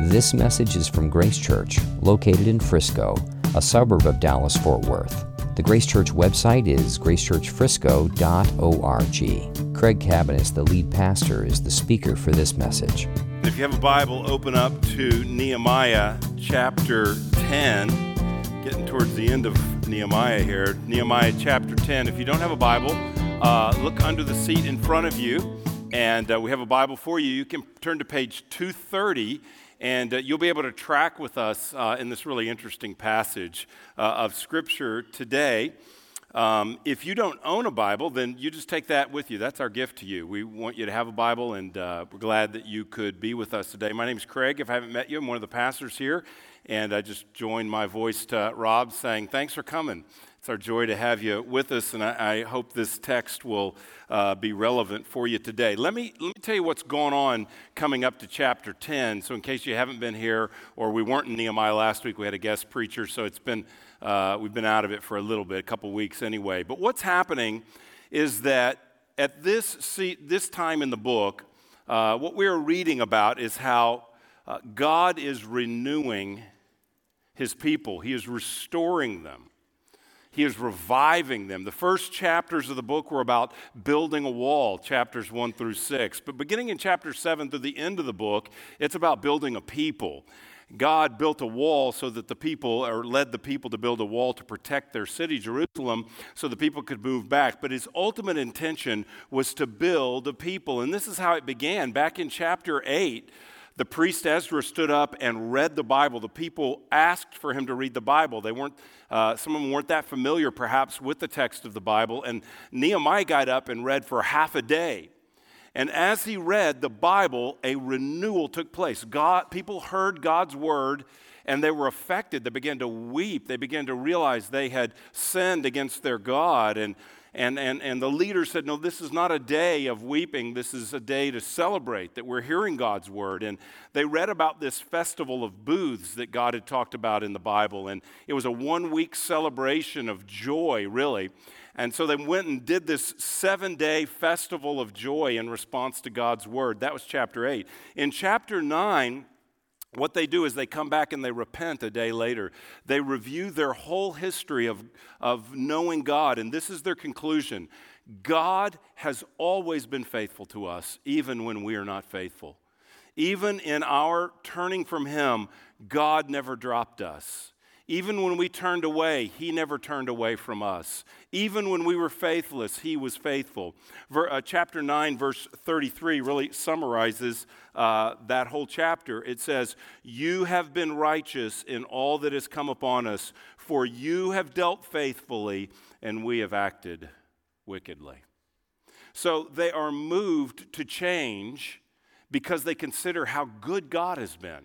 This message is from Grace Church, located in Frisco, a suburb of Dallas Fort Worth. The Grace Church website is gracechurchfrisco.org. Craig Cabaniss, the lead pastor, is the speaker for this message. If you have a Bible, open up to Nehemiah chapter 10. Getting towards the end of Nehemiah here. Nehemiah chapter 10. If you don't have a Bible, uh, look under the seat in front of you, and uh, we have a Bible for you. You can turn to page 230 and uh, you'll be able to track with us uh, in this really interesting passage uh, of Scripture today. Um, if you don't own a Bible, then you just take that with you. That's our gift to you. We want you to have a Bible, and uh, we're glad that you could be with us today. My name is Craig. If I haven't met you, I'm one of the pastors here, and I just joined my voice to Rob saying, Thanks for coming. It's our joy to have you with us, and I, I hope this text will uh, be relevant for you today. Let me, let me tell you what's going on coming up to chapter 10. So, in case you haven't been here or we weren't in Nehemiah last week, we had a guest preacher, so it's been, uh, we've been out of it for a little bit, a couple weeks anyway. But what's happening is that at this, seat, this time in the book, uh, what we're reading about is how uh, God is renewing his people, he is restoring them. He is reviving them. The first chapters of the book were about building a wall, chapters 1 through 6. But beginning in chapter 7 through the end of the book, it's about building a people. God built a wall so that the people, or led the people to build a wall to protect their city, Jerusalem, so the people could move back. But his ultimate intention was to build a people. And this is how it began. Back in chapter 8, the priest Ezra stood up and read the Bible. The people asked for him to read the Bible. They weren't, uh, some of them weren't that familiar, perhaps, with the text of the Bible. And Nehemiah got up and read for half a day. And as he read the Bible, a renewal took place. God, people heard God's word and they were affected. They began to weep. They began to realize they had sinned against their God. And and, and, and the leader said, No, this is not a day of weeping. This is a day to celebrate that we're hearing God's word. And they read about this festival of booths that God had talked about in the Bible. And it was a one week celebration of joy, really. And so they went and did this seven day festival of joy in response to God's word. That was chapter 8. In chapter 9, what they do is they come back and they repent a day later. They review their whole history of, of knowing God, and this is their conclusion God has always been faithful to us, even when we are not faithful. Even in our turning from Him, God never dropped us. Even when we turned away, he never turned away from us. Even when we were faithless, he was faithful. Ver, uh, chapter 9, verse 33 really summarizes uh, that whole chapter. It says, You have been righteous in all that has come upon us, for you have dealt faithfully, and we have acted wickedly. So they are moved to change because they consider how good God has been.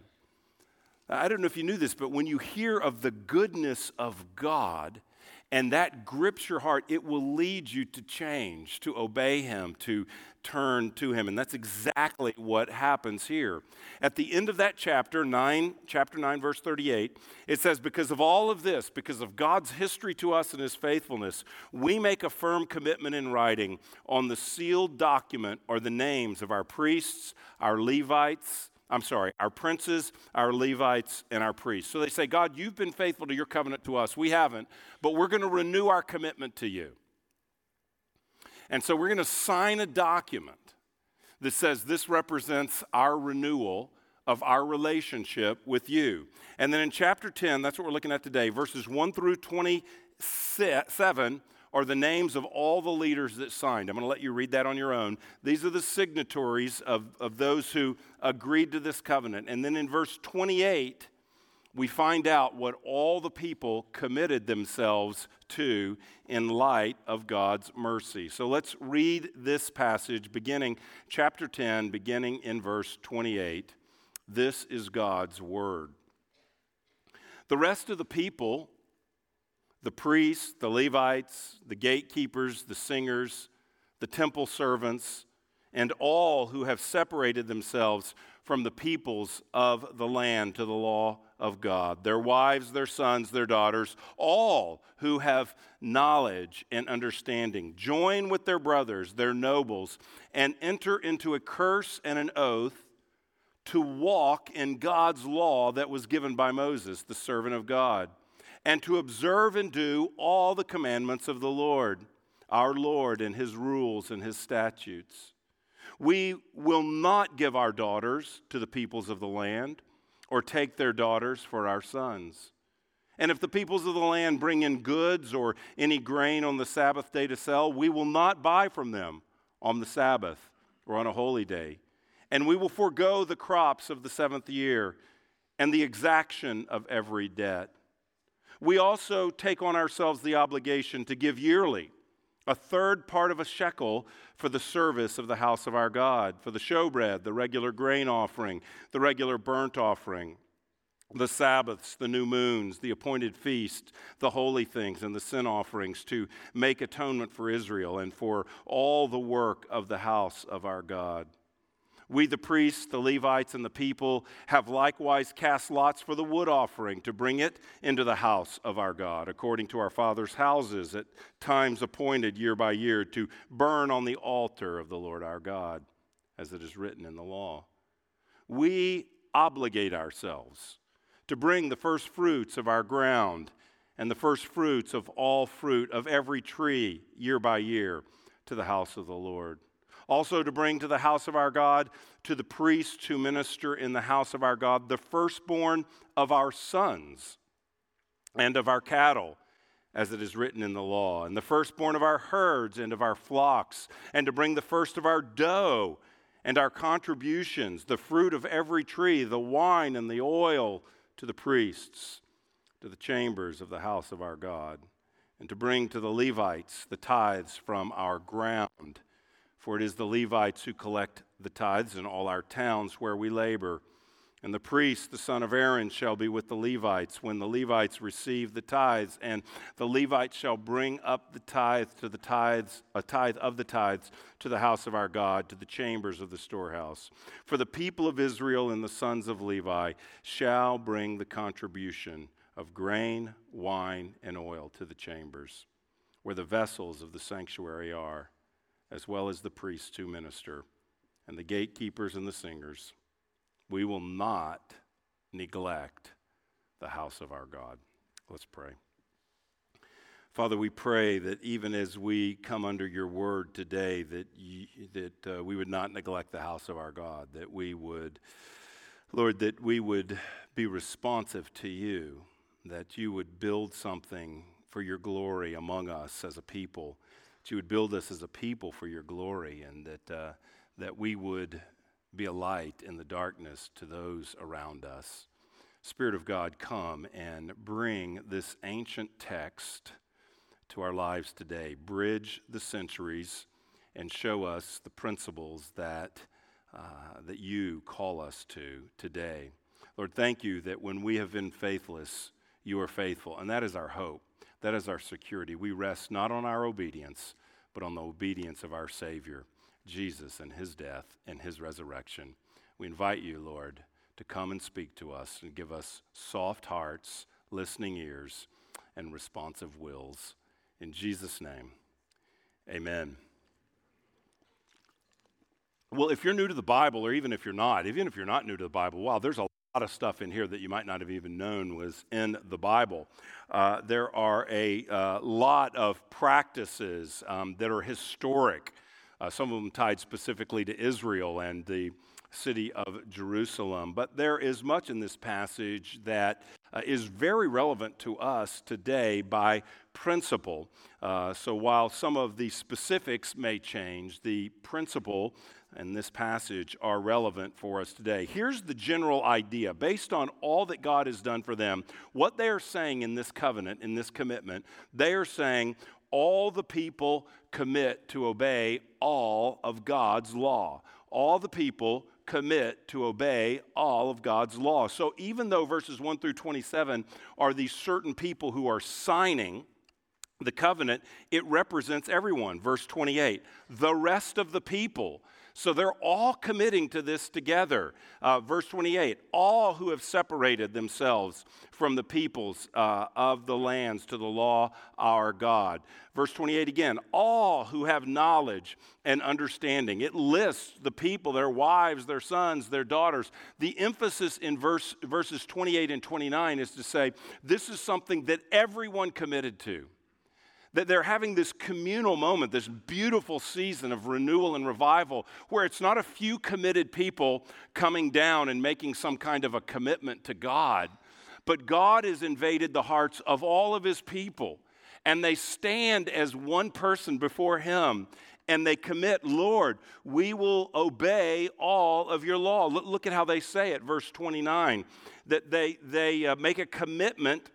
I don't know if you knew this, but when you hear of the goodness of God and that grips your heart, it will lead you to change, to obey Him, to turn to Him. And that's exactly what happens here. At the end of that chapter, 9, chapter 9, verse 38, it says, Because of all of this, because of God's history to us and His faithfulness, we make a firm commitment in writing on the sealed document or the names of our priests, our Levites, I'm sorry, our princes, our Levites, and our priests. So they say, God, you've been faithful to your covenant to us. We haven't, but we're going to renew our commitment to you. And so we're going to sign a document that says this represents our renewal of our relationship with you. And then in chapter 10, that's what we're looking at today, verses 1 through 27 are the names of all the leaders that signed. I'm going to let you read that on your own. These are the signatories of, of those who agreed to this covenant. And then in verse 28, we find out what all the people committed themselves to in light of God's mercy. So let's read this passage beginning chapter 10, beginning in verse 28. This is God's word. The rest of the people the priests, the Levites, the gatekeepers, the singers, the temple servants, and all who have separated themselves from the peoples of the land to the law of God, their wives, their sons, their daughters, all who have knowledge and understanding, join with their brothers, their nobles, and enter into a curse and an oath to walk in God's law that was given by Moses, the servant of God, and to observe and do all the commandments of the Lord, our Lord, and his rules and his statutes. We will not give our daughters to the peoples of the land or take their daughters for our sons. And if the peoples of the land bring in goods or any grain on the Sabbath day to sell, we will not buy from them on the Sabbath or on a holy day. And we will forego the crops of the seventh year and the exaction of every debt. We also take on ourselves the obligation to give yearly a third part of a shekel for the service of the house of our God, for the showbread, the regular grain offering, the regular burnt offering, the Sabbaths, the new moons, the appointed feast, the holy things, and the sin offerings to make atonement for Israel and for all the work of the house of our God. We, the priests, the Levites, and the people, have likewise cast lots for the wood offering to bring it into the house of our God, according to our fathers' houses, at times appointed year by year, to burn on the altar of the Lord our God, as it is written in the law. We obligate ourselves to bring the first fruits of our ground and the first fruits of all fruit of every tree year by year to the house of the Lord also, to bring to the house of our God, to the priests who minister in the house of our God, the firstborn of our sons and of our cattle, as it is written in the law, and the firstborn of our herds and of our flocks, and to bring the first of our dough and our contributions, the fruit of every tree, the wine and the oil, to the priests, to the chambers of the house of our God, and to bring to the Levites the tithes from our ground for it is the Levites who collect the tithes in all our towns where we labor. And the priest, the son of Aaron, shall be with the Levites when the Levites receive the tithes. And the Levites shall bring up the tithe to the tithes, a tithe of the tithes to the house of our God, to the chambers of the storehouse. For the people of Israel and the sons of Levi shall bring the contribution of grain, wine, and oil to the chambers, where the vessels of the sanctuary are as well as the priests who minister, and the gatekeepers and the singers. We will not neglect the house of our God. Let's pray. Father, we pray that even as we come under your word today, that, you, that uh, we would not neglect the house of our God, that we would, Lord, that we would be responsive to you, that you would build something for your glory among us as a people that you would build us as a people for your glory and that, uh, that we would be a light in the darkness to those around us. Spirit of God, come and bring this ancient text to our lives today. Bridge the centuries and show us the principles that, uh, that you call us to today. Lord, thank you that when we have been faithless, you are faithful. And that is our hope. That is our security. We rest not on our obedience, but on the obedience of our Savior, Jesus, and his death and his resurrection. We invite you, Lord, to come and speak to us and give us soft hearts, listening ears, and responsive wills. In Jesus' name, amen. Well, if you're new to the Bible, or even if you're not, even if you're not new to the Bible, wow, there's a lot of stuff in here that you might not have even known was in the Bible. Uh, there are a uh, lot of practices um, that are historic, uh, some of them tied specifically to Israel and the city of Jerusalem. But there is much in this passage that uh, is very relevant to us today by principle. Uh, so while some of the specifics may change, the principle and this passage are relevant for us today. Here's the general idea based on all that God has done for them, what they are saying in this covenant, in this commitment, they are saying, all the people commit to obey all of God's law. All the people commit to obey all of God's law. So even though verses 1 through 27 are these certain people who are signing, the covenant, it represents everyone. Verse 28 the rest of the people So they're all committing to this together. Uh, verse 28 all who have separated themselves from the peoples uh, of the lands to the law our God. Verse 28 again all who have knowledge and understanding. It lists the people, their wives, their sons, their daughters. The emphasis in verse, verses 28 and 29 is to say this is something that everyone committed to that they're having this communal moment, this beautiful season of renewal and revival, where it's not a few committed people coming down and making some kind of a commitment to God, but God has invaded the hearts of all of his people. And they stand as one person before him and they commit, Lord, we will obey all of your law. Look, at how they say it, verse 29, that they, they uh, make a commitment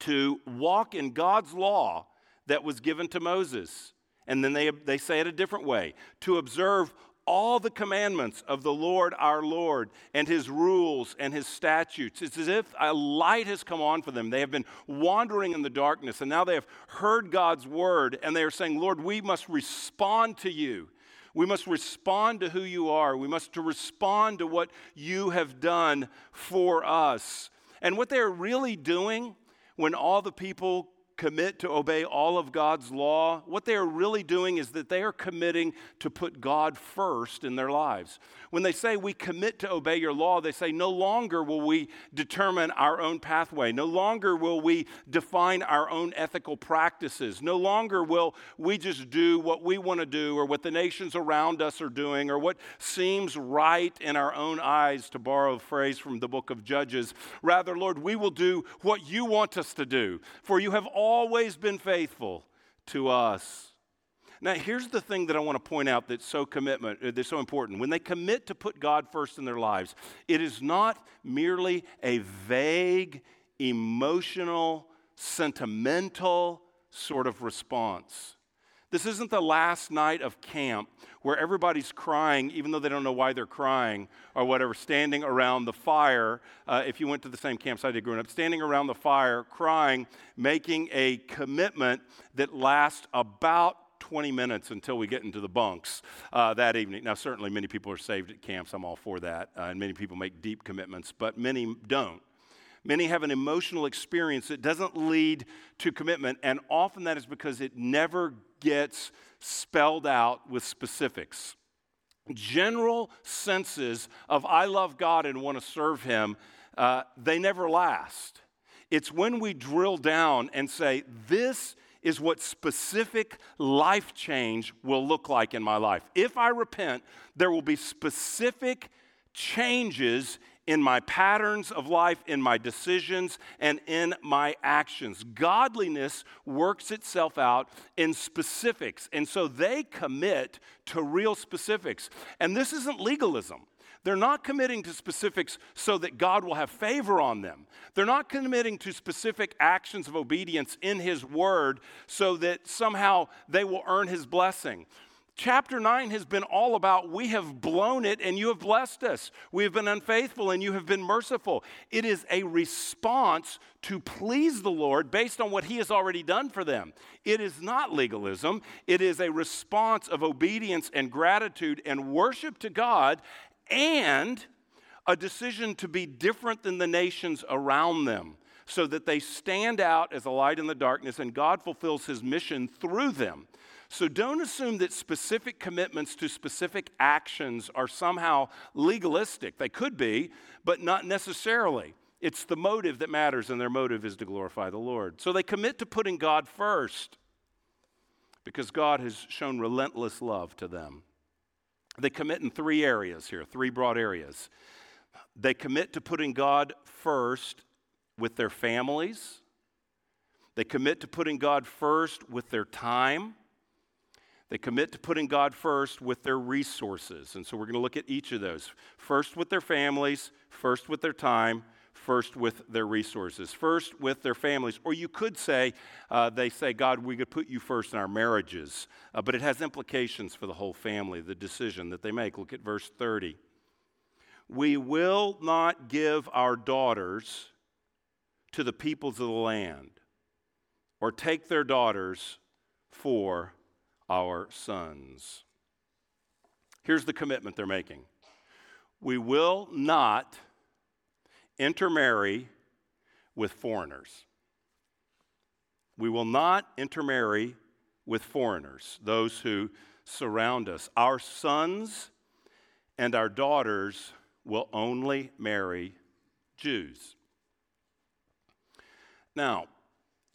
to walk in God's law that was given to Moses. And then they, they say it a different way to observe all the commandments of the Lord our Lord and his rules and his statutes. It's as if a light has come on for them. They have been wandering in the darkness and now they have heard God's word and they are saying, Lord, we must respond to you. We must respond to who you are. We must to respond to what you have done for us. And what they're really doing when all the people commit to obey all of God's law, what they are really doing is that they are committing to put God first in their lives. When they say we commit to obey your law, they say no longer will we determine our own pathway. No longer will we define our own ethical practices. No longer will we just do what we want to do or what the nations around us are doing or what seems right in our own eyes, to borrow a phrase from the book of Judges. Rather, Lord, we will do what you want us to do. For you have always been faithful to us. Now, here's the thing that I want to point out that's so commitment, uh, that's so important. When they commit to put God first in their lives, it is not merely a vague, emotional, sentimental sort of response. This isn't the last night of camp where everybody's crying, even though they don't know why they're crying or whatever, standing around the fire. Uh, if you went to the same campsite did growing up, standing around the fire, crying, making a commitment that lasts about 20 minutes until we get into the bunks uh, that evening. Now, certainly many people are saved at camps. I'm all for that. Uh, and many people make deep commitments, but many don't. Many have an emotional experience that doesn't lead to commitment, and often that is because it never gets spelled out with specifics. General senses of I love God and want to serve Him, uh, they never last. It's when we drill down and say, This is what specific life change will look like in my life. If I repent, there will be specific changes in my patterns of life, in my decisions, and in my actions. Godliness works itself out in specifics. And so they commit to real specifics. And this isn't legalism. They're not committing to specifics so that God will have favor on them. They're not committing to specific actions of obedience in His Word so that somehow they will earn His blessing. Chapter 9 has been all about we have blown it and you have blessed us. We have been unfaithful and you have been merciful. It is a response to please the Lord based on what He has already done for them. It is not legalism, it is a response of obedience and gratitude and worship to God and a decision to be different than the nations around them so that they stand out as a light in the darkness and God fulfills his mission through them. So don't assume that specific commitments to specific actions are somehow legalistic. They could be, but not necessarily. It's the motive that matters, and their motive is to glorify the Lord. So they commit to putting God first because God has shown relentless love to them. They commit in three areas here, three broad areas. They commit to putting God first with their families. They commit to putting God first with their time. They commit to putting God first with their resources. And so we're going to look at each of those. First with their families, first with their time, first with their resources, first with their families. Or you could say, uh, they say, God, we could put you first in our marriages. Uh, but it has implications for the whole family, the decision that they make. Look at verse 30. We will not give our daughters to the peoples of the land, or take their daughters for our sons. Here's the commitment they're making we will not intermarry with foreigners. We will not intermarry with foreigners, those who surround us. Our sons and our daughters will only marry Jews. Now,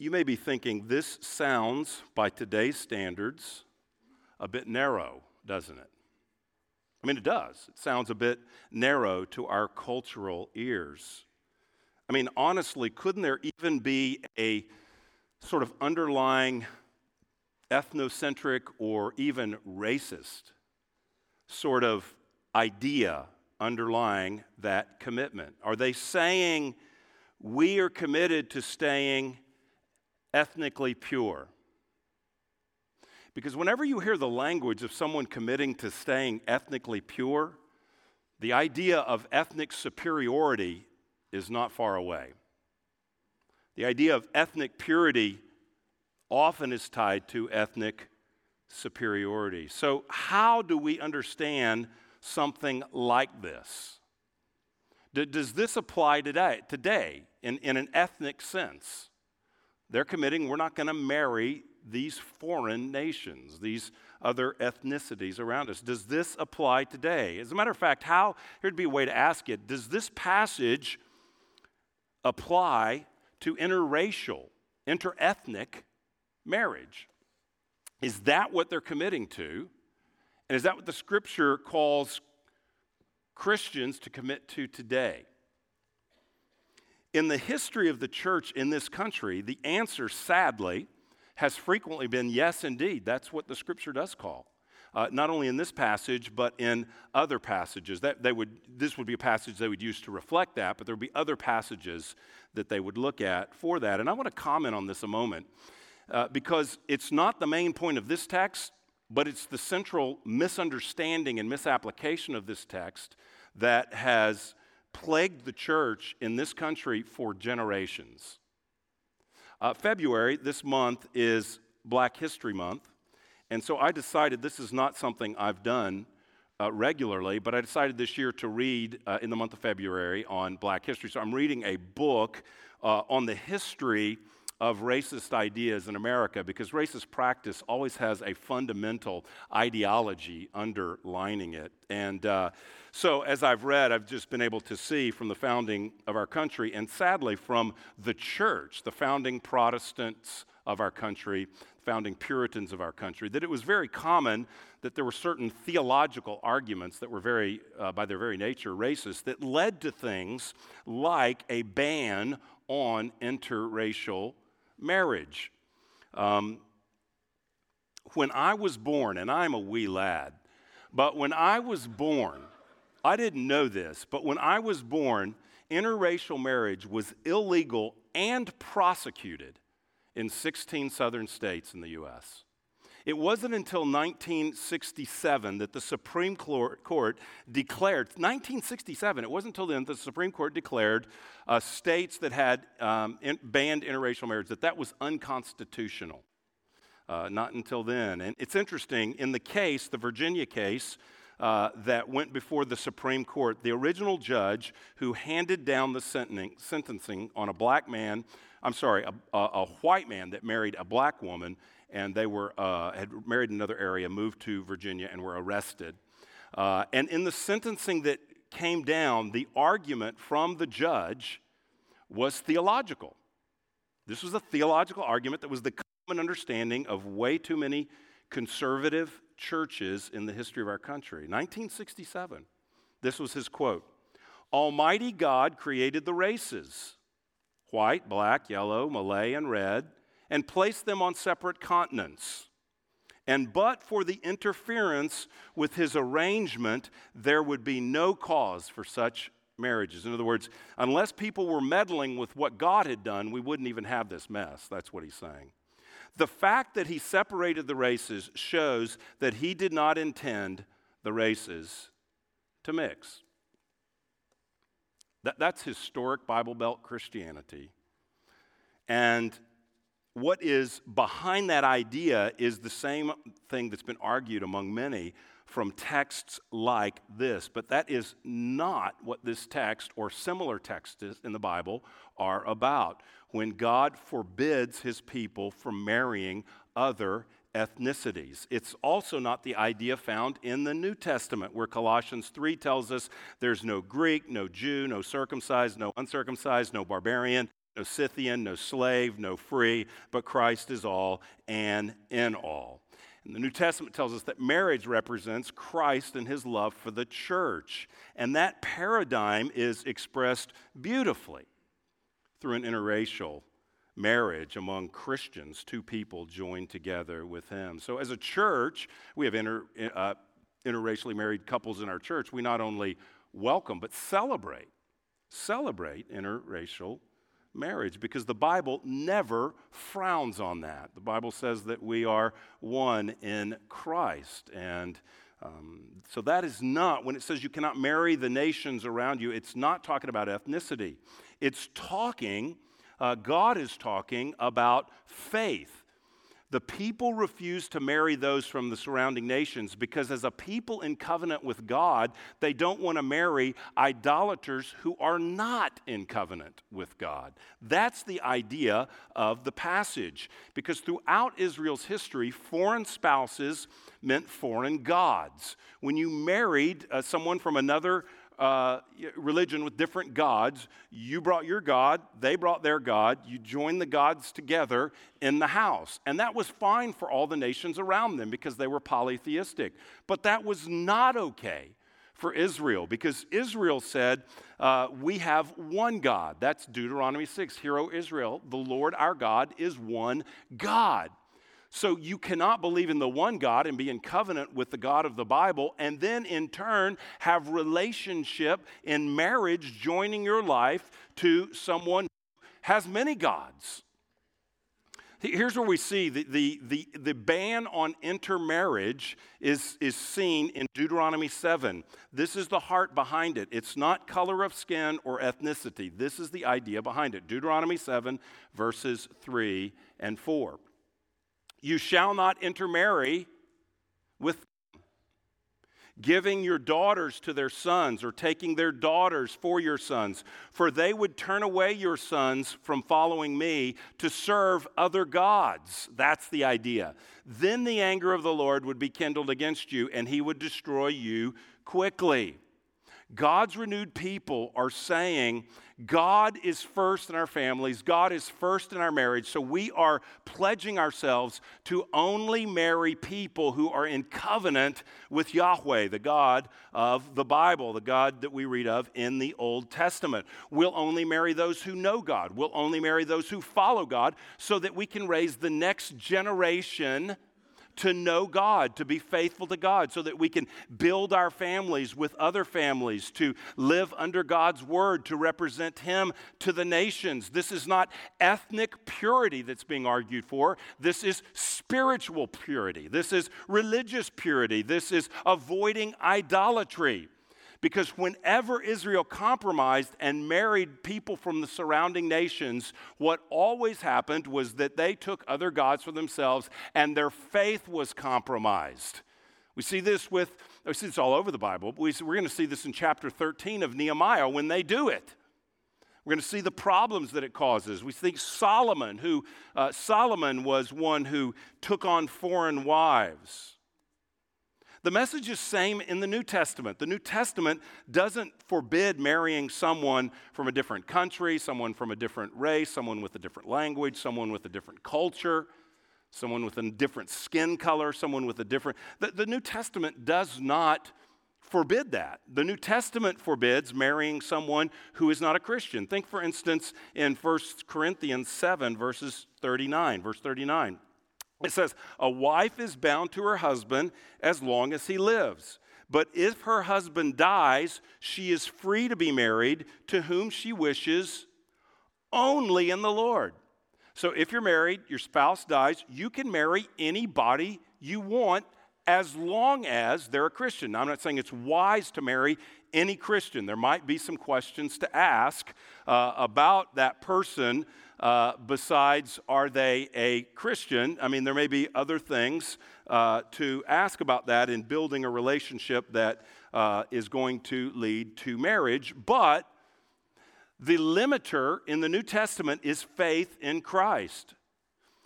you may be thinking, this sounds, by today's standards, a bit narrow, doesn't it? I mean, it does. It sounds a bit narrow to our cultural ears. I mean, honestly, couldn't there even be a sort of underlying ethnocentric or even racist sort of idea underlying that commitment? Are they saying we are committed to staying ethnically pure? Because whenever you hear the language of someone committing to staying ethnically pure, the idea of ethnic superiority is not far away. The idea of ethnic purity often is tied to ethnic superiority. So, how do we understand something like this? does this apply today, today in, in an ethnic sense? They're committing, we're not going to marry these foreign nations, these other ethnicities around us. Does this apply today? As a matter of fact, how, here'd be a way to ask it Does this passage apply to interracial, interethnic marriage? Is that what they're committing to? And is that what the scripture calls Christians to commit to today? In the history of the church in this country, the answer, sadly, has frequently been yes, indeed. That's what the scripture does call. Uh, not only in this passage, but in other passages. That they would, this would be a passage they would use to reflect that, but there would be other passages that they would look at for that. And I want to comment on this a moment uh, because it's not the main point of this text, but it's the central misunderstanding and misapplication of this text that has plagued the church in this country for generations. Uh, February, this month, is Black History Month. And so I decided this is not something I've done uh, regularly, but I decided this year to read uh, in the month of February on Black history. So I'm reading a book uh, on the history of racist ideas in America because racist practice always has a fundamental ideology underlining it. And uh, so, as I've read, I've just been able to see from the founding of our country, and sadly from the church, the founding Protestants of our country, founding Puritans of our country, that it was very common that there were certain theological arguments that were very, uh, by their very nature, racist, that led to things like a ban on interracial marriage. Um, when I was born, and I'm a wee lad, but when I was born, I didn't know this, but when I was born, interracial marriage was illegal and prosecuted in 16 southern states in the U.S. It wasn't until 1967 that the Supreme Court declared, 1967, it wasn't until then that the Supreme Court declared uh, states that had um, in, banned interracial marriage that that was unconstitutional. Uh, not until then. And it's interesting, in the case, the Virginia case, uh, that went before the Supreme Court, the original judge who handed down the sentencing on a black man, I'm sorry, a, a, a white man that married a black woman, and they were, uh, had married in another area, moved to Virginia, and were arrested. Uh, and in the sentencing that came down, the argument from the judge was theological. This was a theological argument that was the common understanding of way too many conservative churches in the history of our country. 1967, this was his quote Almighty God created the races white, black, yellow, Malay, and red and placed them on separate continents. And but for the interference with his arrangement, there would be no cause for such marriages. In other words, unless people were meddling with what God had done, we wouldn't even have this mess. That's what he's saying. The fact that he separated the races shows that he did not intend the races to mix. That, that's historic Bible Belt Christianity. And what is behind that idea is the same thing that's been argued among many from texts like this. But that is not what this text or similar texts in the Bible are about. When God forbids his people from marrying other ethnicities. It's also not the idea found in the New Testament, where Colossians 3 tells us there's no Greek, no Jew, no circumcised, no uncircumcised, no barbarian, no Scythian, no slave, no free, but Christ is all and in all. And the New Testament tells us that marriage represents Christ and his love for the church. And that paradigm is expressed beautifully through an interracial marriage among Christians, two people joined together with him. So, as a church, we have inter, uh, interracially married couples in our church. We not only welcome, but celebrate, celebrate interracial marriage because the Bible never frowns on that. The Bible says that we are one in Christ. And um, so that is not, when it says you cannot marry the nations around you, it's not talking about ethnicity. It's talking, uh, God is talking about faith the people refuse to marry those from the surrounding nations because, as a people in covenant with God, they don't want to marry idolaters who are not in covenant with God. That's the idea of the passage. Because throughout Israel's history, foreign spouses meant foreign gods. When you married uh, someone from another uh, religion with different gods. You brought your God, they brought their God. You joined the gods together in the house. And that was fine for all the nations around them because they were polytheistic. But that was not okay for Israel because Israel said, uh, We have one God. That's Deuteronomy 6. Hear, O Israel, the Lord our God is one God. So you cannot believe in the one God and be in covenant with the God of the Bible, and then in turn have relationship in marriage, joining your life to someone who has many gods. Here's where we see the, the, the, the, ban on intermarriage is, is seen in Deuteronomy 7. This is the heart behind it. It's not color of skin or ethnicity. This is the idea behind it. Deuteronomy 7, verses 3 and 4. You shall not intermarry with them, giving your daughters to their sons or taking their daughters for your sons, for they would turn away your sons from following me to serve other gods. That's the idea. Then the anger of the Lord would be kindled against you, and he would destroy you quickly. God's renewed people are saying, God is first in our families, God is first in our marriage. So we are pledging ourselves to only marry people who are in covenant with Yahweh, the God of the Bible, the God that we read of in the Old Testament. We'll only marry those who know God, we'll only marry those who follow God, so that we can raise the next generation to know God, to be faithful to God, so that we can build our families with other families, to live under God's word, to represent Him to the nations. This is not ethnic purity that's being argued for. This is spiritual purity. This is religious purity. This is avoiding idolatry. Because whenever Israel compromised and married people from the surrounding nations, what always happened was that they took other gods for themselves and their faith was compromised. We see this with, we see this all over the Bible, we, we're going to see this in chapter 13 of Nehemiah when they do it. We're going to see the problems that it causes. We think Solomon, who uh, Solomon was one who took on foreign wives. The message is same in the New Testament. The New Testament doesn't forbid marrying someone from a different country, someone from a different race, someone with a different language, someone with a different culture, someone with a different skin color, someone with a different. The, the New Testament does not forbid that. The New Testament forbids marrying someone who is not a Christian. Think, for instance, in 1 Corinthians 7, verses 39, verse 39. It says, A wife is bound to her husband as long as he lives. But if her husband dies, she is free to be married to whom she wishes only in the Lord. So if you're married, your spouse dies, you can marry anybody you want as long as they're a Christian. Now, I'm not saying it's wise to marry any Christian. There might be some questions to ask uh, about that person uh, besides are they a Christian? I mean, there may be other things uh, to ask about that in building a relationship that uh, is going to lead to marriage, but the limiter in the New Testament is faith in Christ.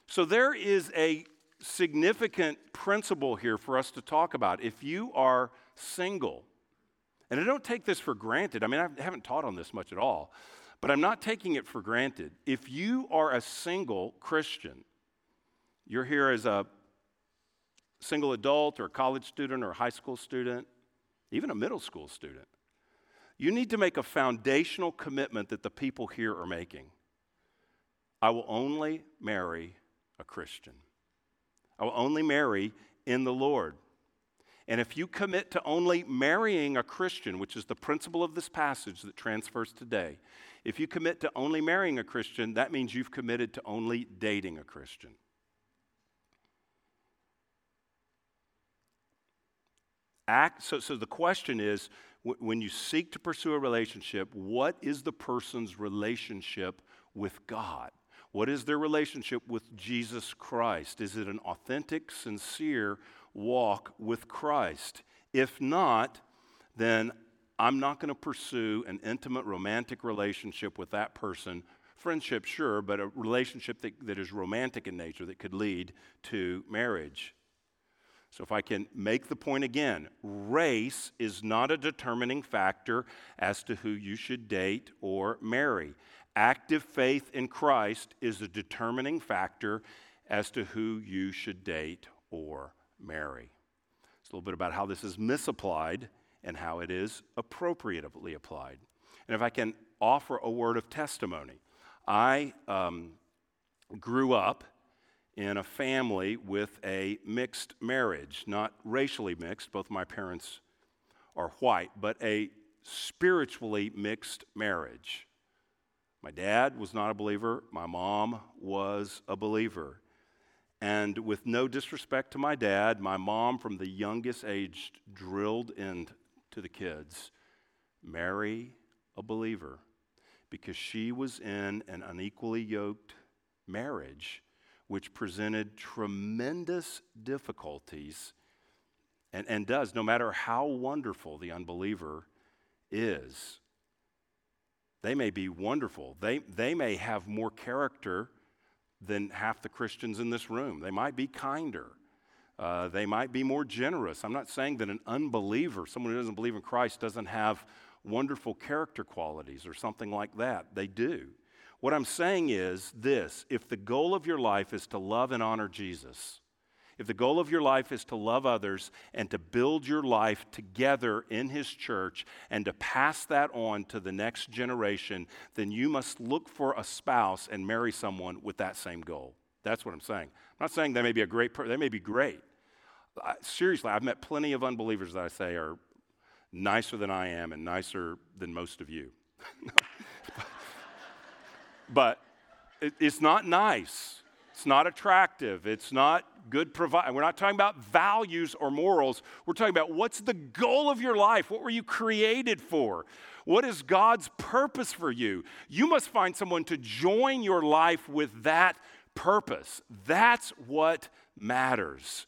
So there is a significant principle here for us to talk about. If you are single, and I don't take this for granted, I mean, I haven't taught on this much at all, but I'm not taking it for granted. If you are a single Christian, you're here as a single adult or a college student or a high school student, even a middle school student, you need to make a foundational commitment that the people here are making. I will only marry a Christian. I will only marry in the Lord. And if you commit to only marrying a Christian, which is the principle of this passage that transfers today, if you commit to only marrying a Christian, that means you've committed to only dating a Christian. Act, so, so the question is when you seek to pursue a relationship, what is the person's relationship with God? What is their relationship with Jesus Christ? Is it an authentic, sincere walk with Christ? If not, then I'm not going to pursue an intimate romantic relationship with that person. Friendship, sure, but a relationship that, that is romantic in nature that could lead to marriage. So, if I can make the point again, race is not a determining factor as to who you should date or marry. Active faith in Christ is a determining factor as to who you should date or marry. It's a little bit about how this is misapplied and how it is appropriately applied. And if I can offer a word of testimony, I um, grew up in a family with a mixed marriage, not racially mixed, both my parents are white, but a spiritually mixed marriage. My dad was not a believer, my mom was a believer. And with no disrespect to my dad, my mom, from the youngest age, drilled into the kids marry a believer because she was in an unequally yoked marriage which presented tremendous difficulties and, and does, no matter how wonderful the unbeliever is. They may be wonderful. They, they may have more character than half the Christians in this room. They might be kinder. Uh, they might be more generous. I'm not saying that an unbeliever, someone who doesn't believe in Christ, doesn't have wonderful character qualities or something like that. They do. What I'm saying is this if the goal of your life is to love and honor Jesus, if the goal of your life is to love others and to build your life together in His church and to pass that on to the next generation, then you must look for a spouse and marry someone with that same goal. That's what I'm saying. I'm not saying they may be a great person, they may be great. I, seriously, I've met plenty of unbelievers that I say are nicer than I am and nicer than most of you. but it, it's not nice. It's not attractive. It's not good provide. We're not talking about values or morals. We're talking about what's the goal of your life? What were you created for? What is God's purpose for you? You must find someone to join your life with that purpose. That's what matters.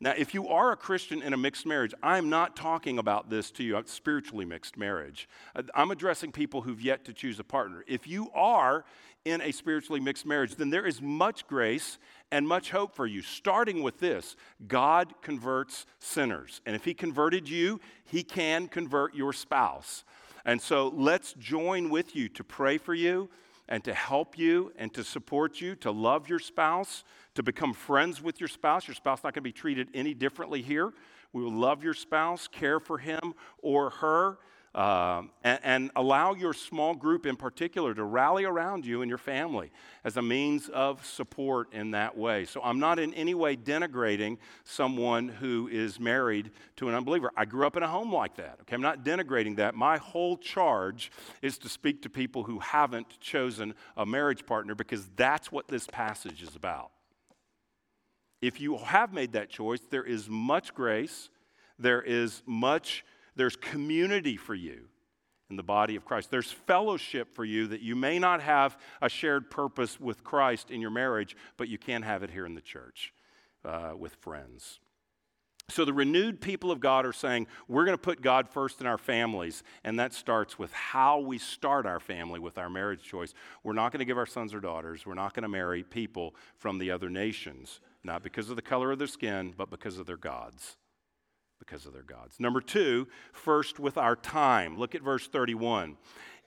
Now, if you are a Christian in a mixed marriage, I'm not talking about this to you, a spiritually mixed marriage. I'm addressing people who've yet to choose a partner. If you are in a spiritually mixed marriage, then there is much grace and much hope for you. Starting with this God converts sinners. And if He converted you, He can convert your spouse. And so let's join with you to pray for you and to help you and to support you, to love your spouse, to become friends with your spouse. Your spouse not going to be treated any differently here. We will love your spouse, care for him or her, uh, and, and, allow your small group in particular to rally around you and your family as a means of support in that way. So I'm not in any way denigrating someone who is married to an unbeliever. I grew up in a home like that. Okay, I'm not denigrating that. My whole charge is to speak to people who haven't chosen a marriage partner because that's what this passage is about. If you have made that choice, there is much grace, there is much, there's community for you. in the body of Christ. There's fellowship for you that you may not have a shared purpose with Christ in your marriage, but you can have it here in the church uh, with friends. So the renewed people of God are saying, we're going to put God first in our families. And that starts with how we start our family with our marriage choice. We're not going to give our sons or daughters, we're not going to marry people from the other nations, not because of the color of their skin, but because of their gods. Because of their gods. Number two, first with our time. Look at verse 31.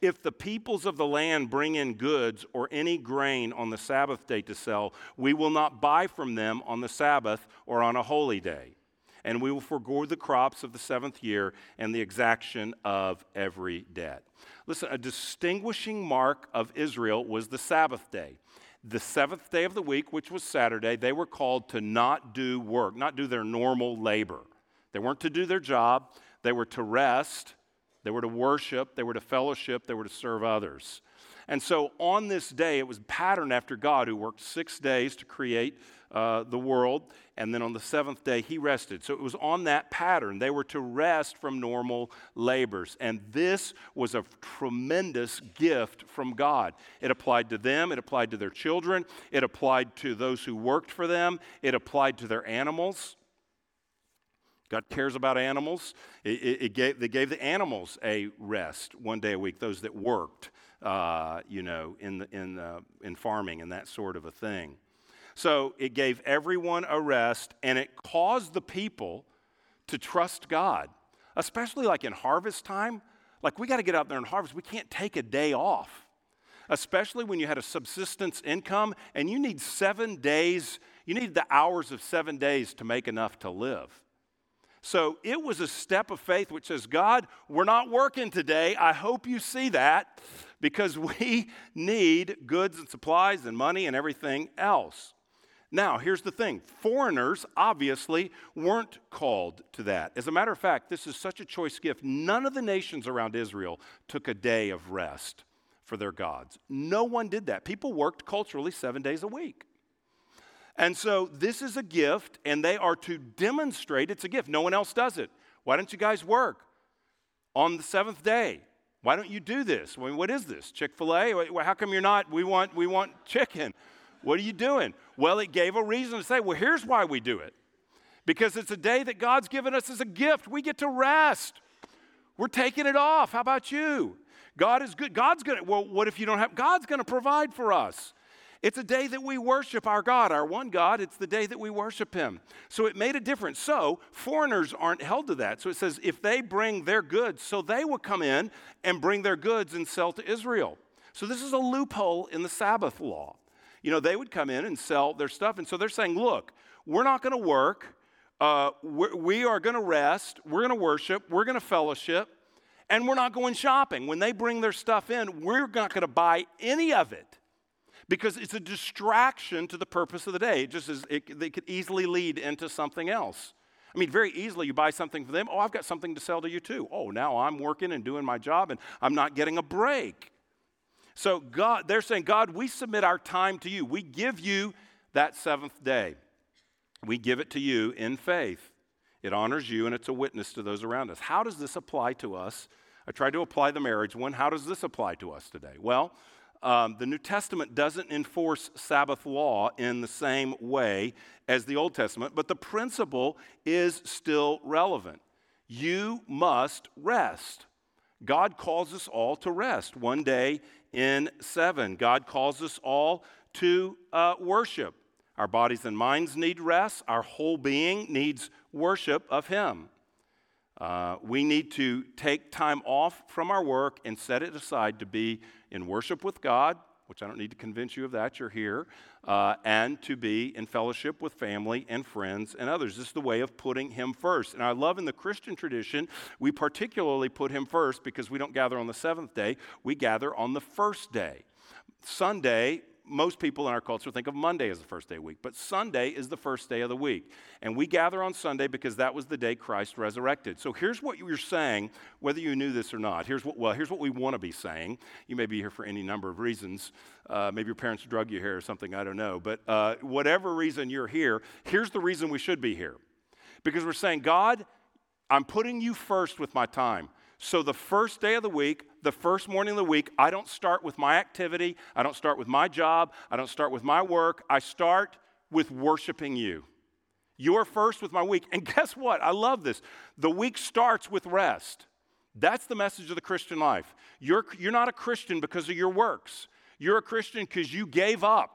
If the peoples of the land bring in goods or any grain on the Sabbath day to sell, we will not buy from them on the Sabbath or on a holy day and we will forego the crops of the seventh year and the exaction of every debt. Listen, a distinguishing mark of Israel was the Sabbath day. The seventh day of the week, which was Saturday, they were called to not do work, not do their normal labor. They weren't to do their job, they were to rest, they were to worship, they were to fellowship, they were to serve others. And so on this day, it was patterned after God, who worked six days to create uh, the world, and then on the seventh day, he rested. So it was on that pattern. They were to rest from normal labors. And this was a tremendous gift from God. It applied to them, it applied to their children, it applied to those who worked for them, it applied to their animals. God cares about animals. It, it, it gave, they gave the animals a rest one day a week, those that worked, uh, you know, in, the, in, the, in farming and that sort of a thing. So it gave everyone a rest and it caused the people to trust God, especially like in harvest time. Like we got to get out there and harvest. We can't take a day off, especially when you had a subsistence income and you need seven days, you need the hours of seven days to make enough to live. So it was a step of faith which says, God, we're not working today. I hope you see that because we need goods and supplies and money and everything else. Now, here's the thing foreigners obviously weren't called to that. As a matter of fact, this is such a choice gift. None of the nations around Israel took a day of rest for their gods. No one did that. People worked culturally seven days a week. And so this is a gift, and they are to demonstrate it's a gift. No one else does it. Why don't you guys work on the seventh day? Why don't you do this? I mean, what is this? Chick fil A? How come you're not? We want, we want chicken. What are you doing? Well, it gave a reason to say, well, here's why we do it. Because it's a day that God's given us as a gift. We get to rest. We're taking it off. How about you? God is good. God's going to, well, what if you don't have? God's going to provide for us. It's a day that we worship our God, our one God. It's the day that we worship Him. So it made a difference. So foreigners aren't held to that. So it says if they bring their goods, so they will come in and bring their goods and sell to Israel. So this is a loophole in the Sabbath law you know, they would come in and sell their stuff. And so they're saying, look, we're not going to work. Uh, we are going to rest. We're going to worship. We're going to fellowship. And we're not going shopping. When they bring their stuff in, we're not going to buy any of it because it's a distraction to the purpose of the day. It just is, it, they could easily lead into something else. I mean, very easily you buy something for them. Oh, I've got something to sell to you too. Oh, now I'm working and doing my job and I'm not getting a break. So God, they're saying, God, we submit our time to you. We give you that seventh day. We give it to you in faith. It honors you and it's a witness to those around us. How does this apply to us? I tried to apply the marriage one. How does this apply to us today? Well, um, the New Testament doesn't enforce Sabbath law in the same way as the Old Testament, but the principle is still relevant. You must rest. God calls us all to rest one day in seven. God calls us all to uh, worship. Our bodies and minds need rest, our whole being needs worship of Him. Uh, we need to take time off from our work and set it aside to be in worship with God, which I don't need to convince you of that, you're here, uh, and to be in fellowship with family and friends and others. This is the way of putting Him first. And I love in the Christian tradition, we particularly put Him first because we don't gather on the seventh day, we gather on the first day. Sunday most people in our culture think of Monday as the first day of the week, but Sunday is the first day of the week. And we gather on Sunday because that was the day Christ resurrected. So here's what you're saying, whether you knew this or not. Here's what, well, here's what we want to be saying. You may be here for any number of reasons. Uh, maybe your parents drug you here or something, I don't know. But uh, whatever reason you're here, here's the reason we should be here. Because we're saying, God, I'm putting you first with my time. So, the first day of the week, the first morning of the week, I don't start with my activity. I don't start with my job. I don't start with my work. I start with worshiping you. You're first with my week. And guess what? I love this. The week starts with rest. That's the message of the Christian life. You're, you're not a Christian because of your works, you're a Christian because you gave up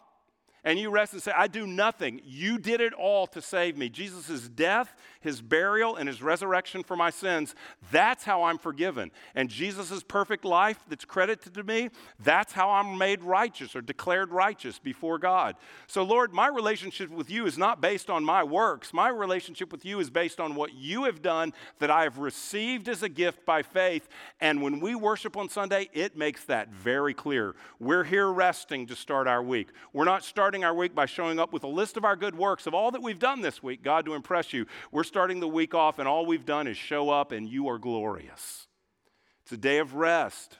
and you rest and say, I do nothing. You did it all to save me. Jesus' death, his burial, and his resurrection for my sins, that's how I'm forgiven. And Jesus' perfect life that's credited to me, that's how I'm made righteous or declared righteous before God. So, Lord, my relationship with you is not based on my works. My relationship with you is based on what you have done that I have received as a gift by faith. And when we worship on Sunday, it makes that very clear. We're here resting to start our week. We're not starting starting our week by showing up with a list of our good works of all that we've done this week, God, to impress you. We're starting the week off, and all we've done is show up, and you are glorious. It's a day of rest,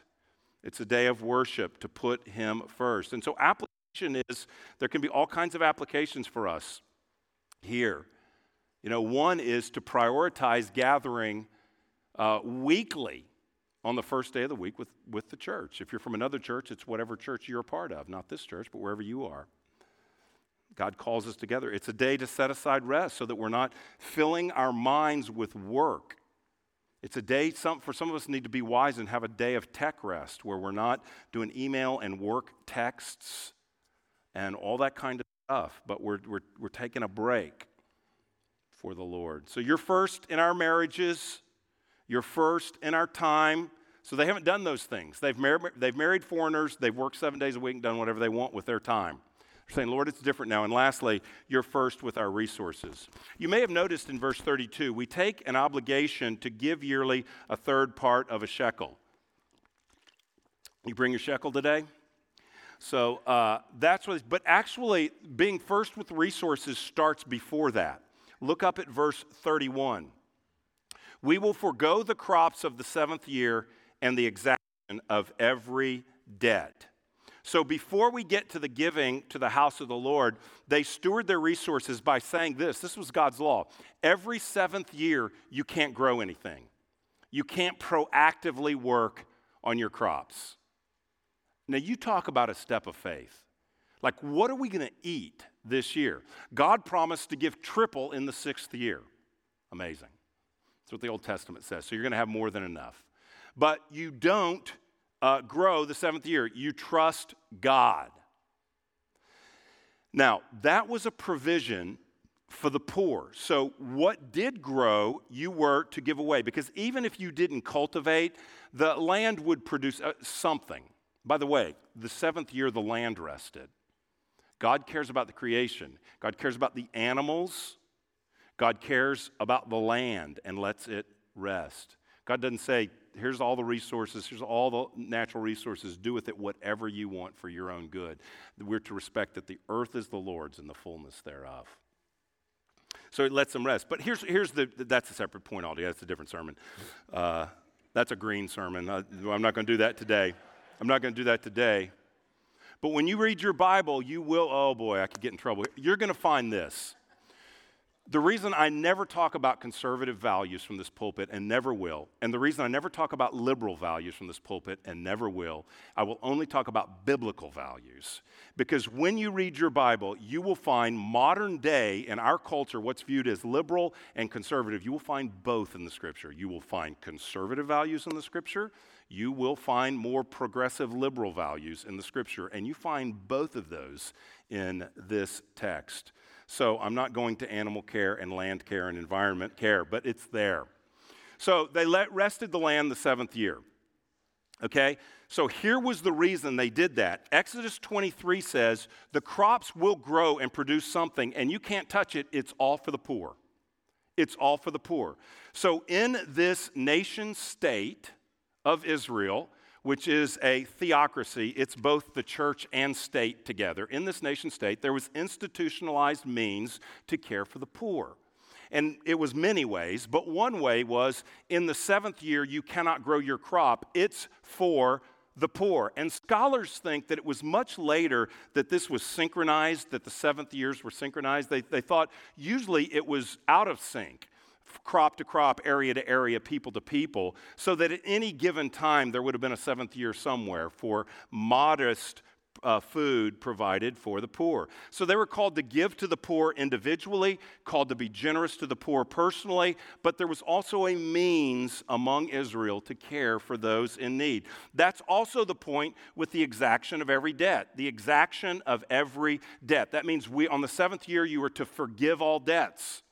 it's a day of worship to put Him first. And so, application is there can be all kinds of applications for us here. You know, one is to prioritize gathering uh, weekly on the first day of the week with, with the church. If you're from another church, it's whatever church you're a part of, not this church, but wherever you are. God calls us together. It's a day to set aside rest so that we're not filling our minds with work. It's a day some, for some of us need to be wise and have a day of tech rest where we're not doing email and work texts and all that kind of stuff, but we're, we're, we're taking a break for the Lord. So you're first in our marriages, you're first in our time. So they haven't done those things. They've, mar- they've married foreigners, they've worked seven days a week and done whatever they want with their time. We're saying, Lord, it's different now. And lastly, you're first with our resources. You may have noticed in verse 32, we take an obligation to give yearly a third part of a shekel. You bring your shekel today? So uh, that's what, but actually, being first with resources starts before that. Look up at verse 31. We will forego the crops of the seventh year and the exaction of every debt. So before we get to the giving to the house of the Lord, they steward their resources by saying this this was God's law. Every seventh year, you can't grow anything, you can't proactively work on your crops. Now, you talk about a step of faith. Like, what are we going to eat this year? God promised to give triple in the sixth year. Amazing. That's what the Old Testament says. So you're going to have more than enough. But you don't uh, grow the seventh year. You trust God. Now, that was a provision for the poor. So, what did grow, you were to give away. Because even if you didn't cultivate, the land would produce uh, something. By the way, the seventh year, the land rested. God cares about the creation, God cares about the animals, God cares about the land and lets it rest. God doesn't say, here's all the resources, here's all the natural resources, do with it whatever you want for your own good. We're to respect that the earth is the Lord's and the fullness thereof. So it lets them rest. But here's, here's the, that's a separate point altogether. That's a different sermon. Uh, that's a green sermon. I, I'm not going to do that today. I'm not going to do that today. But when you read your Bible, you will, oh boy, I could get in trouble. You're going to find this. The reason I never talk about conservative values from this pulpit and never will, and the reason I never talk about liberal values from this pulpit and never will, I will only talk about biblical values. Because when you read your Bible, you will find modern day in our culture what's viewed as liberal and conservative. You will find both in the scripture. You will find conservative values in the scripture, you will find more progressive liberal values in the scripture, and you find both of those in this text. So I'm not going to animal care and land care and environment care, but it's there. So they let, rested the land the seventh year. Okay? So here was the reason they did that. Exodus 23 says, The crops will grow and produce something, and you can't touch it. It's all for the poor. It's all for the poor. So in this nation state of Israel, which is a theocracy. It's both the church and state together. In this nation state, there was institutionalized means to care for the poor. And it was many ways, but one way was in the seventh year, you cannot grow your crop. It's for the poor. And scholars think that it was much later that this was synchronized, that the seventh years were synchronized. They, they thought usually it was out of sync. Crop to crop, area to area, people to people, so that at any given time there would have been a seventh year somewhere for modest uh, food provided for the poor. So they were called to give to the poor individually, called to be generous to the poor personally, but there was also a means among Israel to care for those in need. That's also the point with the exaction of every debt. The exaction of every debt. That means we on the seventh year you were to forgive all debts.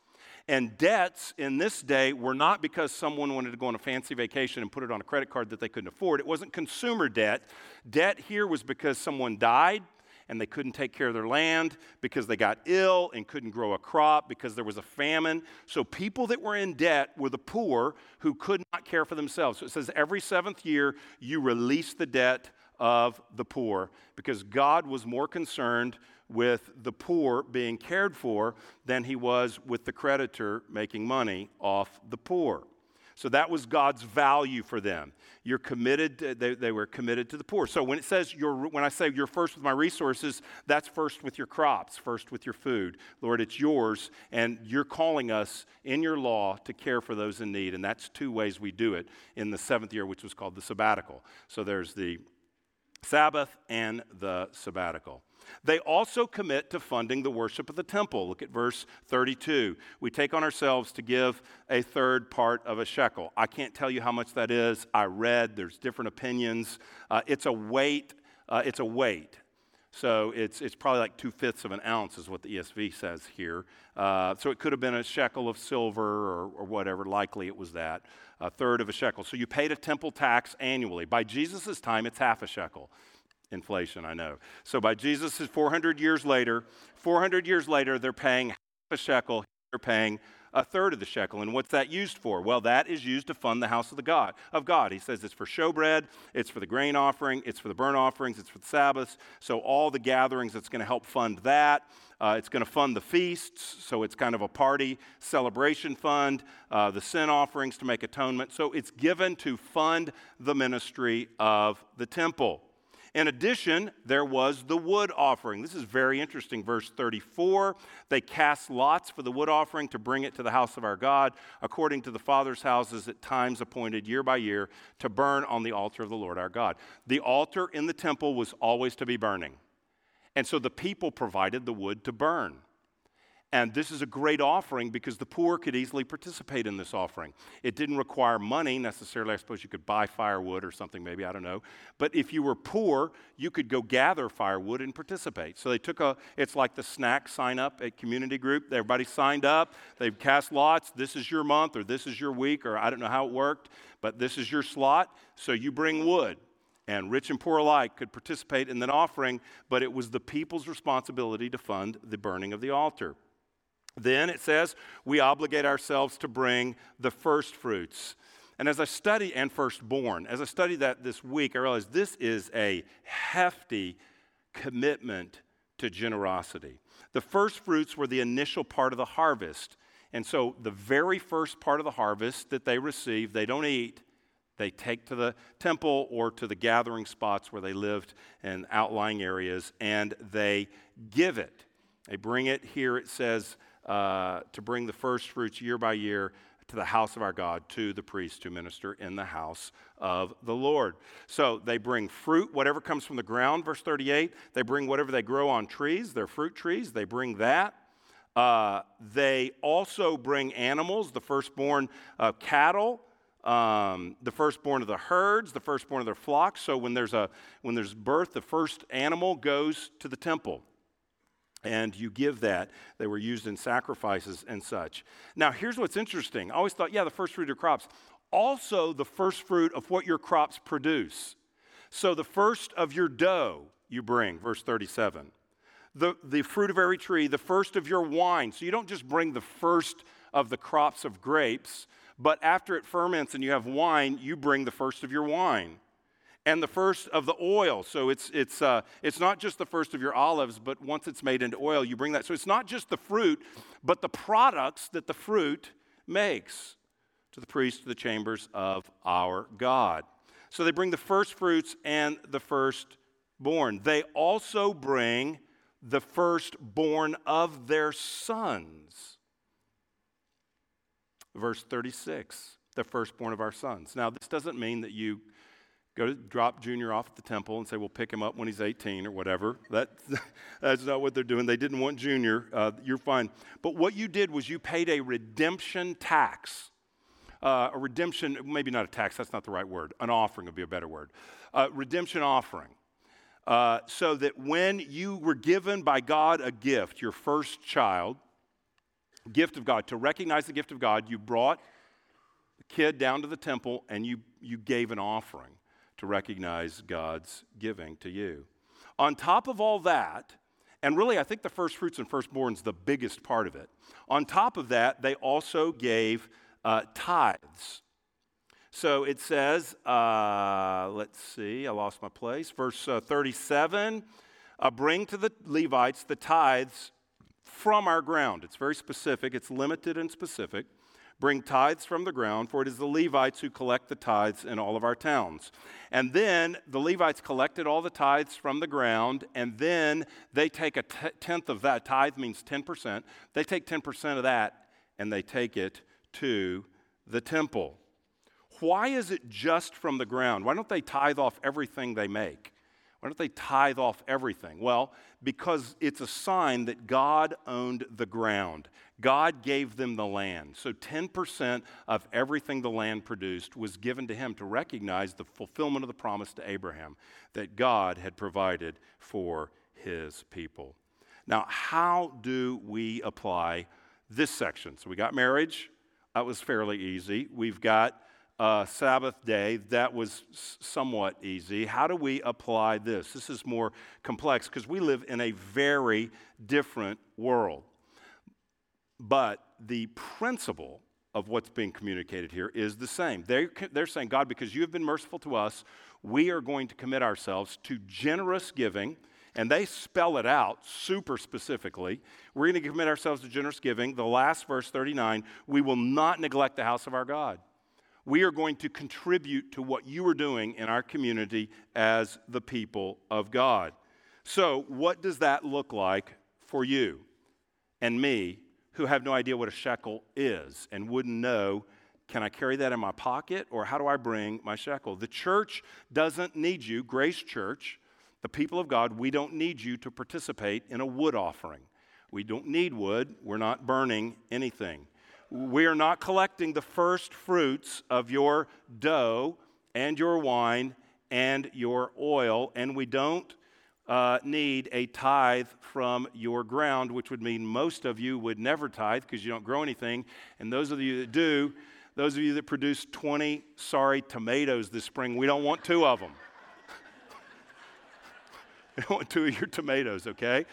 And debts in this day were not because someone wanted to go on a fancy vacation and put it on a credit card that they couldn't afford. It wasn't consumer debt. Debt here was because someone died and they couldn't take care of their land, because they got ill and couldn't grow a crop, because there was a famine. So people that were in debt were the poor who could not care for themselves. So it says every seventh year you release the debt of the poor because God was more concerned with the poor being cared for than he was with the creditor making money off the poor. So that was God's value for them. You're committed, to, they, they were committed to the poor. So when it says, you're, when I say you're first with my resources, that's first with your crops, first with your food. Lord, it's yours, and you're calling us in your law to care for those in need. And that's two ways we do it in the seventh year, which was called the sabbatical. So there's the Sabbath and the sabbatical. They also commit to funding the worship of the temple. Look at verse 32. We take on ourselves to give a third part of a shekel. I can't tell you how much that is. I read, there's different opinions. Uh, it's a weight. Uh, it's a weight. So it's, it's probably like two fifths of an ounce, is what the ESV says here. Uh, so it could have been a shekel of silver or, or whatever. Likely it was that. A third of a shekel. So you paid a temple tax annually. By Jesus' time, it's half a shekel inflation, I know. So by Jesus' 400 years later, 400 years later, they're paying half a shekel. They're paying a third of the shekel. And what's that used for? Well, that is used to fund the house of the God of God. He says it's for showbread, it's for the grain offering, it's for the burnt offerings, it's for the Sabbaths. So all the gatherings that's going to help fund that. Uh, it's going to fund the feasts, so it's kind of a party celebration fund, uh, the sin offerings to make atonement. So it's given to fund the ministry of the temple. In addition, there was the wood offering. This is very interesting. Verse 34 they cast lots for the wood offering to bring it to the house of our God, according to the Father's houses at times appointed year by year to burn on the altar of the Lord our God. The altar in the temple was always to be burning. And so the people provided the wood to burn. And this is a great offering because the poor could easily participate in this offering. It didn't require money necessarily. I suppose you could buy firewood or something, maybe, I don't know. But if you were poor, you could go gather firewood and participate. So they took a, it's like the snack sign up at community group. Everybody signed up, they've cast lots. This is your month or this is your week, or I don't know how it worked, but this is your slot. So you bring wood and rich and poor alike could participate in that offering, but it was the people's responsibility to fund the burning of the altar. Then it says, we obligate ourselves to bring the first fruits. And as I study, and firstborn, as I studied that this week, I realized this is a hefty commitment to generosity. The first fruits were the initial part of the harvest. And so the very first part of the harvest that they receive, they don't eat. They take to the temple or to the gathering spots where they lived in outlying areas and they give it. They bring it here, it says, uh, to bring the first fruits year by year to the house of our God, to the priests to minister in the house of the Lord. So they bring fruit, whatever comes from the ground, verse 38. They bring whatever they grow on trees, their fruit trees, they bring that. Uh, they also bring animals, the firstborn of cattle, um, the firstborn of the herds, the firstborn of their flocks. So when there's a when there's birth, the first animal goes to the temple and you give that. They were used in sacrifices and such. Now, here's what's interesting. I always thought, yeah, the first fruit of crops. Also, the first fruit of what your crops produce. So, the first of your dough you bring, verse 37. The, the fruit of every tree, the first of your wine. So, you don't just bring the first of the crops of grapes, but after it ferments and you have wine, you bring the first of your wine and the first of the oil. So it's, it's, uh, it's not just the first of your olives, but once it's made into oil, you bring that. So it's not just the fruit, but the products that the fruit makes to the priest, to the chambers of our God. So they bring the first fruits and the firstborn. They also bring the firstborn of their sons. verse 36, the firstborn of our sons. Now, this doesn't mean that you go to drop Junior off at the temple and say, we'll pick him up when he's 18 or whatever. That, that's not what they're doing. They didn't want Junior. Uh, you're fine. But what you did was you paid a redemption tax. Uh, a redemption, maybe not a tax, that's not the right word. An offering would be a better word. Uh, redemption offering. Uh, so that when you were given by God a gift, your first child, gift of God, to recognize the gift of God, you brought the kid down to the temple and you, you gave an offering to recognize God's giving to you. On top of all that, and really, I think the first fruits and firstborns the biggest part of it. On top of that, they also gave uh, tithes. So it says, uh, let's see, I lost my place. Verse uh, 37 uh, bring to the Levites the tithes from our ground. It's very specific, it's limited and specific. Bring tithes from the ground, for it is the Levites who collect the tithes in all of our towns. And then the Levites collected all the tithes from the ground, and then they take a t- tenth of that. Tithe means 10%. They take 10% of that and they take it to the temple. Why is it just from the ground? Why don't they tithe off everything they make? Why don't they tithe off everything? Well, because it's a sign that God owned the ground. God gave them the land. So 10% of everything the land produced was given to him to recognize the fulfillment of the promise to Abraham that God had provided for his people. Now, how do we apply this section? So we got marriage, that was fairly easy. We've got uh, Sabbath day, that was somewhat easy. How do we apply this? This is more complex because we live in a very different world. But the principle of what's being communicated here is the same. They're, they're saying, God, because you have been merciful to us, we are going to commit ourselves to generous giving. And they spell it out super specifically. We're going to commit ourselves to generous giving. The last verse, 39, we will not neglect the house of our God. We are going to contribute to what you are doing in our community as the people of God. So, what does that look like for you and me who have no idea what a shekel is and wouldn't know can I carry that in my pocket or how do I bring my shekel? The church doesn't need you, Grace Church, the people of God, we don't need you to participate in a wood offering. We don't need wood, we're not burning anything. We are not collecting the first fruits of your dough and your wine and your oil, and we don't uh, need a tithe from your ground, which would mean most of you would never tithe because you don't grow anything. And those of you that do, those of you that produce 20 sorry tomatoes this spring, we don't want two of them. we don't want two of your tomatoes, okay?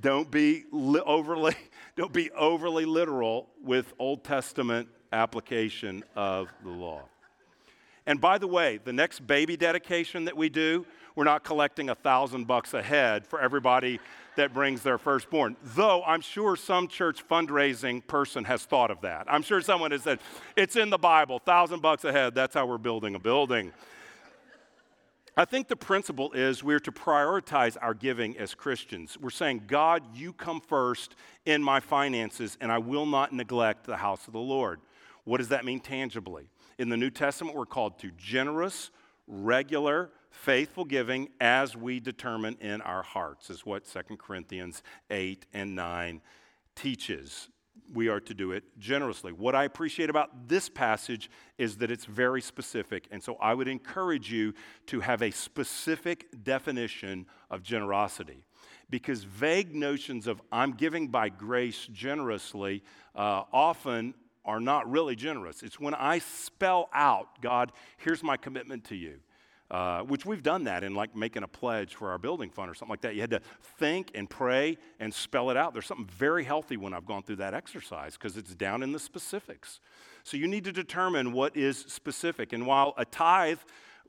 Don't be li- overly don't be overly literal with Old Testament application of the law. And by the way, the next baby dedication that we do, we're not collecting a thousand bucks a head for everybody that brings their firstborn. Though I'm sure some church fundraising person has thought of that. I'm sure someone has said, it's in the Bible, thousand bucks a head, that's how we're building a building. I think the principle is we're to prioritize our giving as Christians. We're saying, God, you come first in my finances, and I will not neglect the house of the Lord. What does that mean tangibly? In the New Testament, we're called to generous, regular, faithful giving as we determine in our hearts, is what 2 Corinthians 8 and 9 teaches we are to do it generously. What I appreciate about this passage is that it's very specific. And so I would encourage you to have a specific definition of generosity. Because vague notions of I'm giving by grace generously uh, often are not really generous. It's when I spell out, God, here's my commitment to you. Uh, which we've done that in like making a pledge for our building fund or something like that. You had to think and pray and spell it out. There's something very healthy when I've gone through that exercise because it's down in the specifics. So you need to determine what is specific. And while a tithe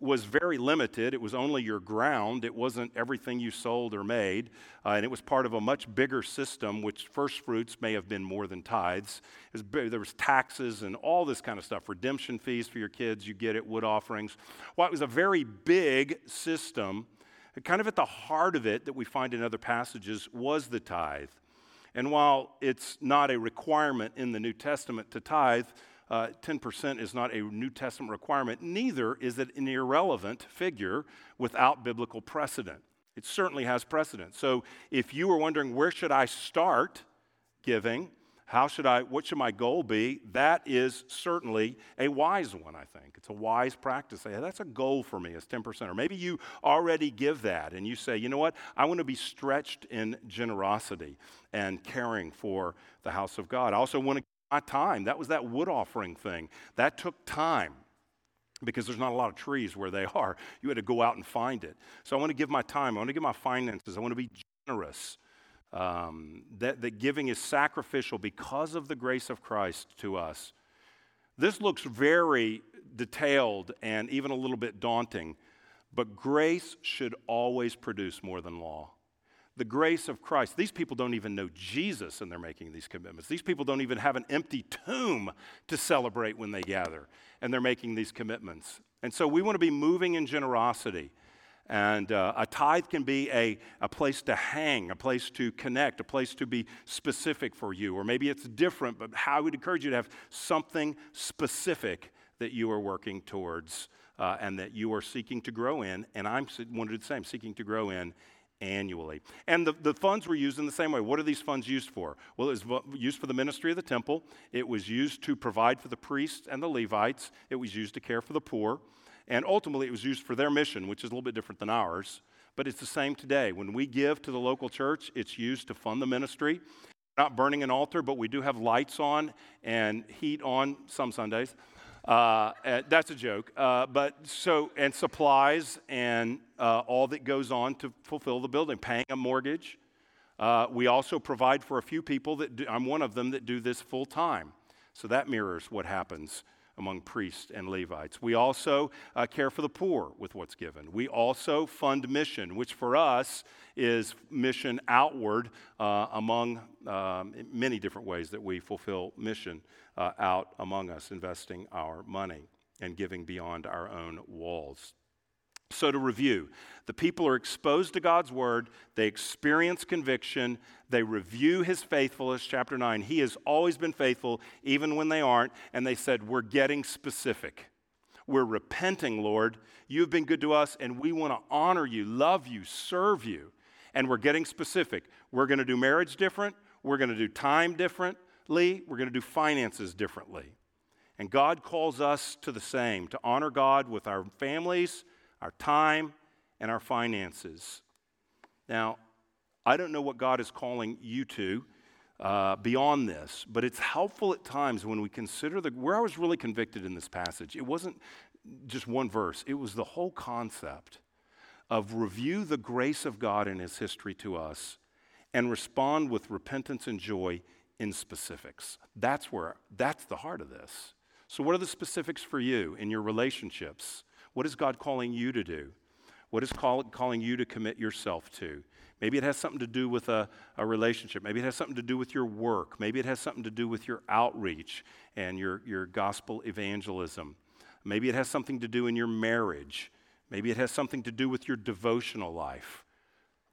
was very limited. It was only your ground, it wasn't everything you sold or made. Uh, and it was part of a much bigger system, which first fruits may have been more than tithes. Was there was taxes and all this kind of stuff, redemption fees for your kids, you get it, wood offerings. Well, it was a very big system. kind of at the heart of it that we find in other passages was the tithe. And while it's not a requirement in the New Testament to tithe, uh, 10% is not a New Testament requirement. Neither is it an irrelevant figure without biblical precedent. It certainly has precedent. So if you were wondering where should I start giving, how should I, what should my goal be? That is certainly a wise one, I think. It's a wise practice. Say, that's a goal for me, is 10%. Or maybe you already give that and you say, you know what? I want to be stretched in generosity and caring for the house of God. I also want to my time. That was that wood offering thing. That took time because there's not a lot of trees where they are. You had to go out and find it. So I want to give my time. I want to give my finances. I want to be generous. Um, that, that giving is sacrificial because of the grace of Christ to us. This looks very detailed and even a little bit daunting, but grace should always produce more than law. The grace of Christ. These people don't even know Jesus and they're making these commitments. These people don't even have an empty tomb to celebrate when they gather and they're making these commitments. And so we want to be moving in generosity. And uh, a tithe can be a, a place to hang, a place to connect, a place to be specific for you. Or maybe it's different, but how I would encourage you to have something specific that you are working towards uh, and that you are seeking to grow in. And I'm one of the same, seeking to grow in annually. And the, the funds were used in the same way. What are these funds used for? Well, it was used for the ministry of the temple, it was used to provide for the priests and the Levites, it was used to care for the poor. And ultimately, it was used for their mission, which is a little bit different than ours. But it's the same today. When we give to the local church, it's used to fund the ministry. not burning an altar, but we do have lights on and heat on some Sundays. Uh, that's a joke. Uh, but so, and supplies and uh, all that goes on to fulfill the building, paying a mortgage. Uh, we also provide for a few people that do, I'm one of them that do this full time. So that mirrors what happens among priests and Levites. We also uh, care for the poor with what's given. We also fund mission, which for us is mission outward uh, among um, many different ways that we fulfill mission uh, out among us, investing our money and giving beyond our own walls. So, to review, the people are exposed to God's word, they experience conviction, they review his faithfulness. Chapter 9, he has always been faithful, even when they aren't. And they said, We're getting specific. We're repenting, Lord. You've been good to us, and we want to honor you, love you, serve you. And we're getting specific. We're going to do marriage different, we're going to do time differently, we're going to do finances differently. And God calls us to the same to honor God with our families our time, and our finances. Now, I don't know what God is calling you to uh, beyond this, but it's helpful at times when we consider the, where I was really convicted in this passage. It wasn't just one verse, it was the whole concept of review the grace of God in His history to us and respond with repentance and joy in specifics. That's where, that's the heart of this. So, what are the specifics for you in your relationships? What is God calling you to do? What is call, calling you to commit yourself to? Maybe it has something to do with a, a relationship. Maybe it has something to do with your work. Maybe it has something to do with your outreach and your, your gospel evangelism. Maybe it has something to do in your marriage. Maybe it has something to do with your devotional life,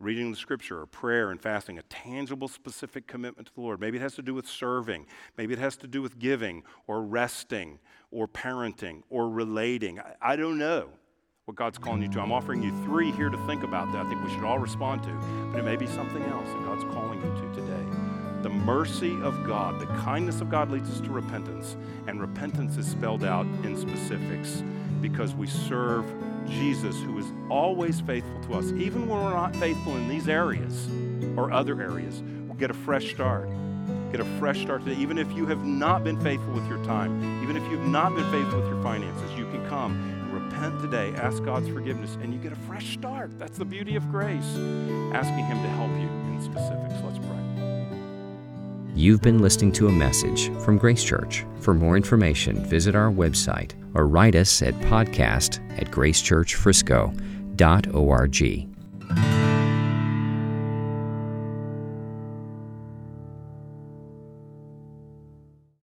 reading the scripture or prayer and fasting, a tangible, specific commitment to the Lord. Maybe it has to do with serving. Maybe it has to do with giving or resting or parenting or relating. I, I don't know what God's calling you to. I'm offering you three here to think about that I think we should all respond to, but it may be something else that God's calling you to today. The mercy of God, the kindness of God leads us to repentance, and repentance is spelled out in specifics because we serve Jesus who is always faithful to us. Even when we're not faithful in these areas or other areas, we'll get a fresh start get a fresh start today. Even if you have not been faithful with your time, even if you've not been faithful with your finances, you can come and repent today, ask God's forgiveness, and you get a fresh start. That's the beauty of grace, asking Him to help you in specifics. Let's pray. You've been listening to a message from Grace Church. For more information, visit our website or write us at podcast at gracechurchfrisco.org.